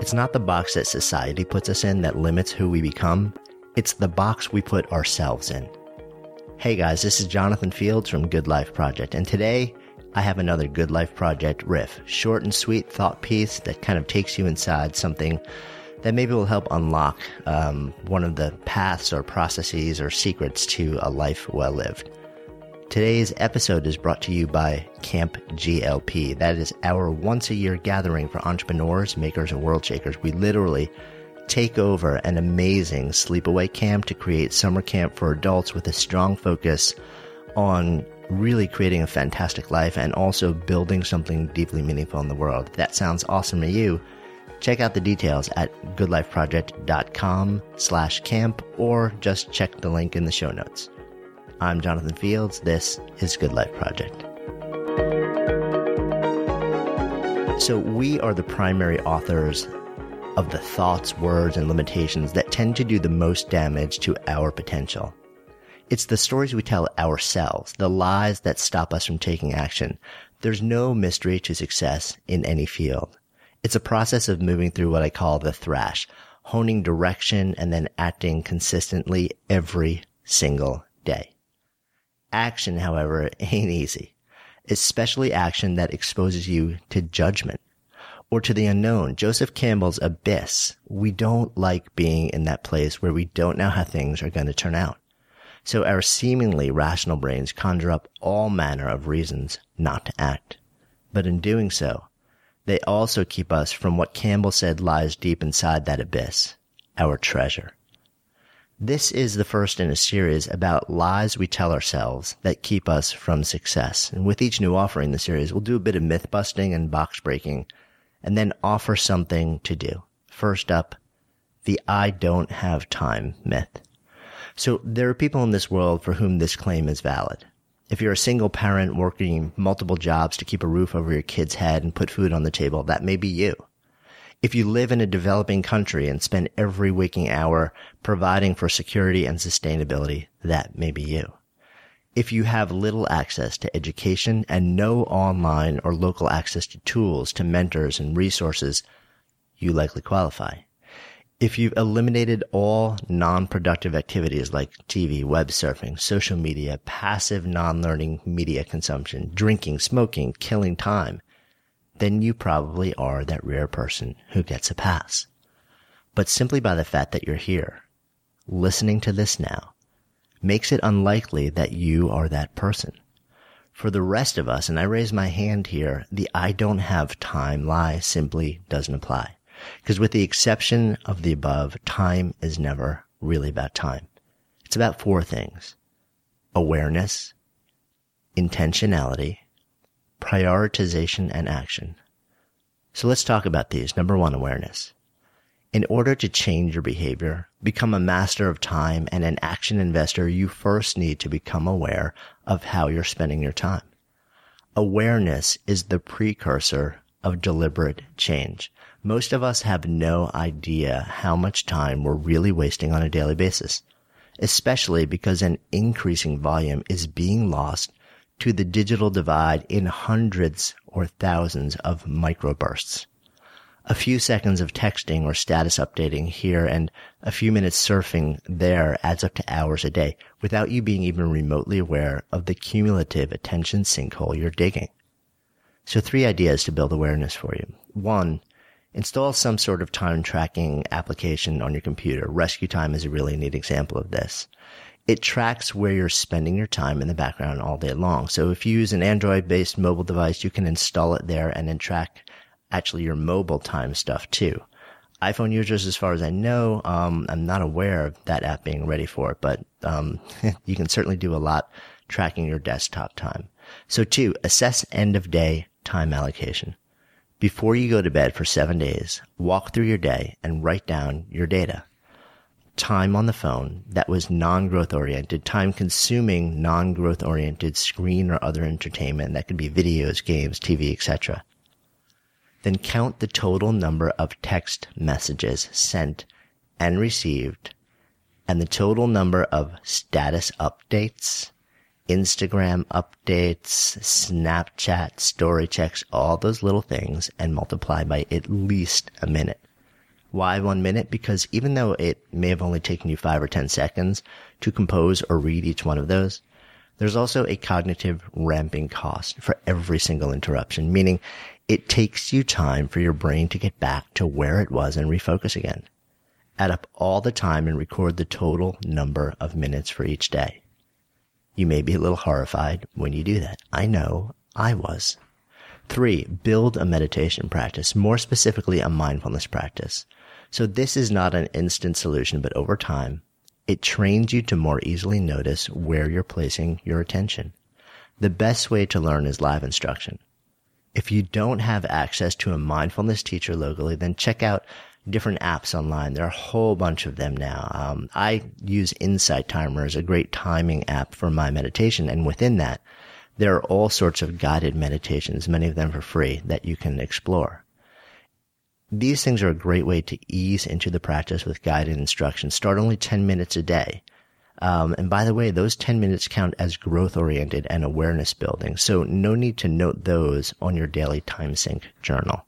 It's not the box that society puts us in that limits who we become. It's the box we put ourselves in. Hey guys, this is Jonathan Fields from Good Life Project, and today I have another Good Life Project riff. Short and sweet thought piece that kind of takes you inside something that maybe will help unlock um, one of the paths or processes or secrets to a life well lived. Today's episode is brought to you by Camp GLP. That is our once a year gathering for entrepreneurs, makers, and world shakers. We literally take over an amazing sleepaway camp to create summer camp for adults with a strong focus on really creating a fantastic life and also building something deeply meaningful in the world. If that sounds awesome to you, check out the details at goodlifeproject.com slash camp or just check the link in the show notes. I'm Jonathan Fields. This is Good Life Project. So, we are the primary authors of the thoughts, words, and limitations that tend to do the most damage to our potential. It's the stories we tell ourselves, the lies that stop us from taking action. There's no mystery to success in any field. It's a process of moving through what I call the thrash, honing direction and then acting consistently every single day. Action, however, ain't easy, especially action that exposes you to judgment or to the unknown. Joseph Campbell's abyss. We don't like being in that place where we don't know how things are going to turn out. So our seemingly rational brains conjure up all manner of reasons not to act. But in doing so, they also keep us from what Campbell said lies deep inside that abyss, our treasure. This is the first in a series about lies we tell ourselves that keep us from success. And with each new offering in the series, we'll do a bit of myth busting and box breaking and then offer something to do. First up, the I don't have time myth. So there are people in this world for whom this claim is valid. If you're a single parent working multiple jobs to keep a roof over your kid's head and put food on the table, that may be you. If you live in a developing country and spend every waking hour providing for security and sustainability, that may be you. If you have little access to education and no online or local access to tools, to mentors and resources, you likely qualify. If you've eliminated all non-productive activities like TV, web surfing, social media, passive non-learning media consumption, drinking, smoking, killing time, then you probably are that rare person who gets a pass. But simply by the fact that you're here, listening to this now, makes it unlikely that you are that person. For the rest of us, and I raise my hand here, the I don't have time lie simply doesn't apply. Because with the exception of the above, time is never really about time. It's about four things. Awareness, intentionality, prioritization, and action. So let's talk about these. Number one, awareness. In order to change your behavior, become a master of time and an action investor, you first need to become aware of how you're spending your time. Awareness is the precursor of deliberate change. Most of us have no idea how much time we're really wasting on a daily basis, especially because an increasing volume is being lost to the digital divide in hundreds or thousands of microbursts. A few seconds of texting or status updating here and a few minutes surfing there adds up to hours a day without you being even remotely aware of the cumulative attention sinkhole you're digging. So three ideas to build awareness for you. One, install some sort of time tracking application on your computer. Rescue Time is a really neat example of this it tracks where you're spending your time in the background all day long. So if you use an Android based mobile device, you can install it there and then track actually your mobile time stuff too. iPhone users, as far as I know, um, I'm not aware of that app being ready for it, but um, you can certainly do a lot tracking your desktop time. So two, assess end of day time allocation. Before you go to bed for seven days, walk through your day and write down your data time on the phone that was non-growth oriented, time consuming non-growth oriented screen or other entertainment that could be videos, games, TV, etc. Then count the total number of text messages sent and received and the total number of status updates, Instagram updates, Snapchat, story checks, all those little things and multiply by at least a minute. Why one minute? Because even though it may have only taken you five or 10 seconds to compose or read each one of those, there's also a cognitive ramping cost for every single interruption, meaning it takes you time for your brain to get back to where it was and refocus again. Add up all the time and record the total number of minutes for each day. You may be a little horrified when you do that. I know I was. Three, build a meditation practice, more specifically a mindfulness practice. So this is not an instant solution, but over time, it trains you to more easily notice where you're placing your attention. The best way to learn is live instruction. If you don't have access to a mindfulness teacher locally, then check out different apps online. There are a whole bunch of them now. Um, I use Insight Timer as a great timing app for my meditation. And within that, there are all sorts of guided meditations, many of them for free that you can explore. These things are a great way to ease into the practice with guided instruction. Start only 10 minutes a day. Um, and by the way, those 10 minutes count as growth oriented and awareness building. So no need to note those on your daily time sink journal.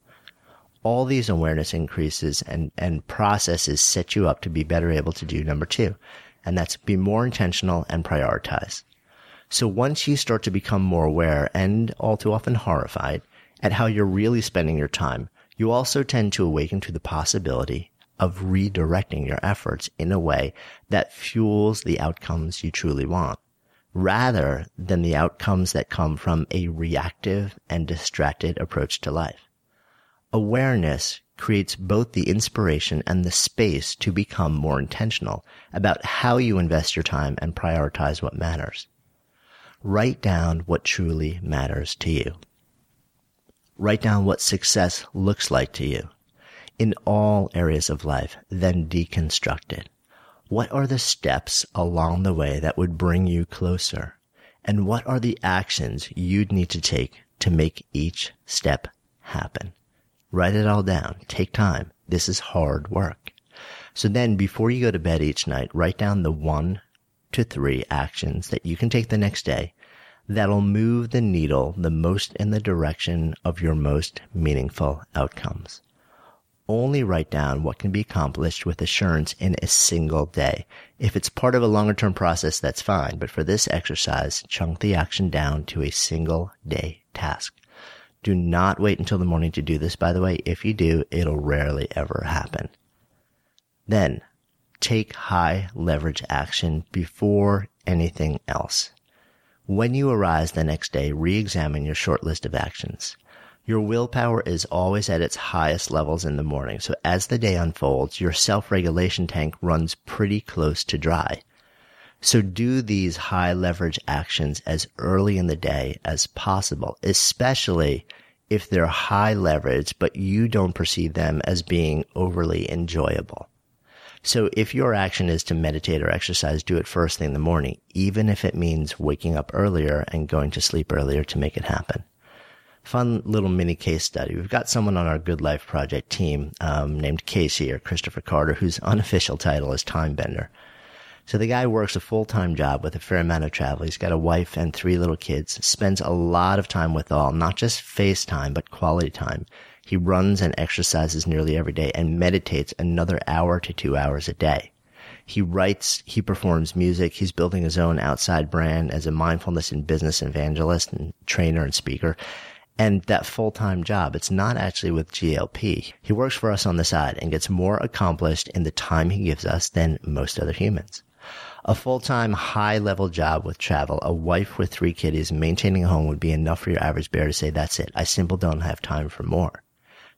All these awareness increases and, and processes set you up to be better able to do number two. And that's be more intentional and prioritize. So once you start to become more aware and all too often horrified at how you're really spending your time, you also tend to awaken to the possibility of redirecting your efforts in a way that fuels the outcomes you truly want, rather than the outcomes that come from a reactive and distracted approach to life. Awareness creates both the inspiration and the space to become more intentional about how you invest your time and prioritize what matters. Write down what truly matters to you. Write down what success looks like to you in all areas of life, then deconstruct it. What are the steps along the way that would bring you closer? And what are the actions you'd need to take to make each step happen? Write it all down. Take time. This is hard work. So then before you go to bed each night, write down the one to three actions that you can take the next day that'll move the needle the most in the direction of your most meaningful outcomes. Only write down what can be accomplished with assurance in a single day. If it's part of a longer term process, that's fine. But for this exercise, chunk the action down to a single day task. Do not wait until the morning to do this, by the way. If you do, it'll rarely ever happen. Then take high leverage action before anything else. When you arise the next day, re-examine your short list of actions. Your willpower is always at its highest levels in the morning, so as the day unfolds, your self-regulation tank runs pretty close to dry. So do these high leverage actions as early in the day as possible, especially if they're high leverage, but you don't perceive them as being overly enjoyable. So if your action is to meditate or exercise, do it first thing in the morning, even if it means waking up earlier and going to sleep earlier to make it happen. Fun little mini case study. We've got someone on our Good Life Project team um, named Casey or Christopher Carter, whose unofficial title is Time Bender. So the guy works a full-time job with a fair amount of travel. He's got a wife and three little kids, spends a lot of time with all, not just face time, but quality time. He runs and exercises nearly every day and meditates another hour to two hours a day. He writes, he performs music, he's building his own outside brand as a mindfulness and business evangelist and trainer and speaker. And that full-time job, it's not actually with GLP. He works for us on the side and gets more accomplished in the time he gives us than most other humans. A full-time high-level job with travel, a wife with three kiddies, maintaining a home would be enough for your average bear to say, that's it. I simply don't have time for more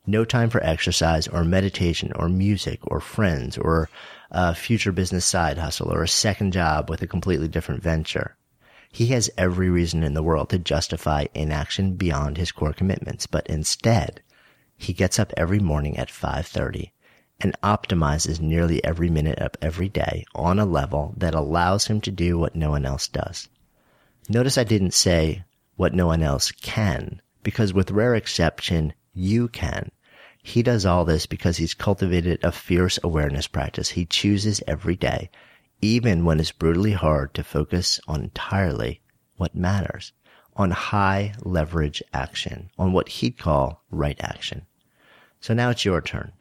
no time for exercise or meditation or music or friends or a future business side hustle or a second job with a completely different venture. He has every reason in the world to justify inaction beyond his core commitments, but instead, he gets up every morning at 5:30 and optimizes nearly every minute of every day on a level that allows him to do what no one else does. Notice I didn't say what no one else can, because with rare exception, you can. He does all this because he's cultivated a fierce awareness practice he chooses every day, even when it's brutally hard to focus on entirely what matters, on high leverage action, on what he'd call right action. So now it's your turn.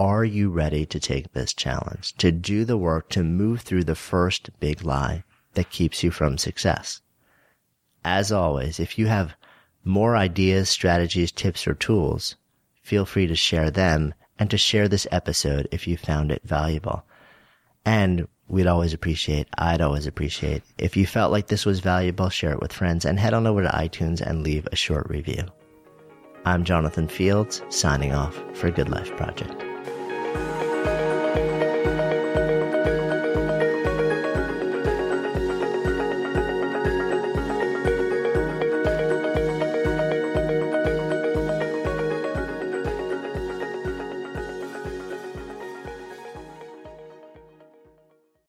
are you ready to take this challenge, to do the work, to move through the first big lie that keeps you from success? As always, if you have more ideas, strategies, tips, or tools, feel free to share them and to share this episode if you found it valuable. And we'd always appreciate, I'd always appreciate, if you felt like this was valuable, share it with friends and head on over to iTunes and leave a short review. I'm Jonathan Fields, signing off for Good Life Project.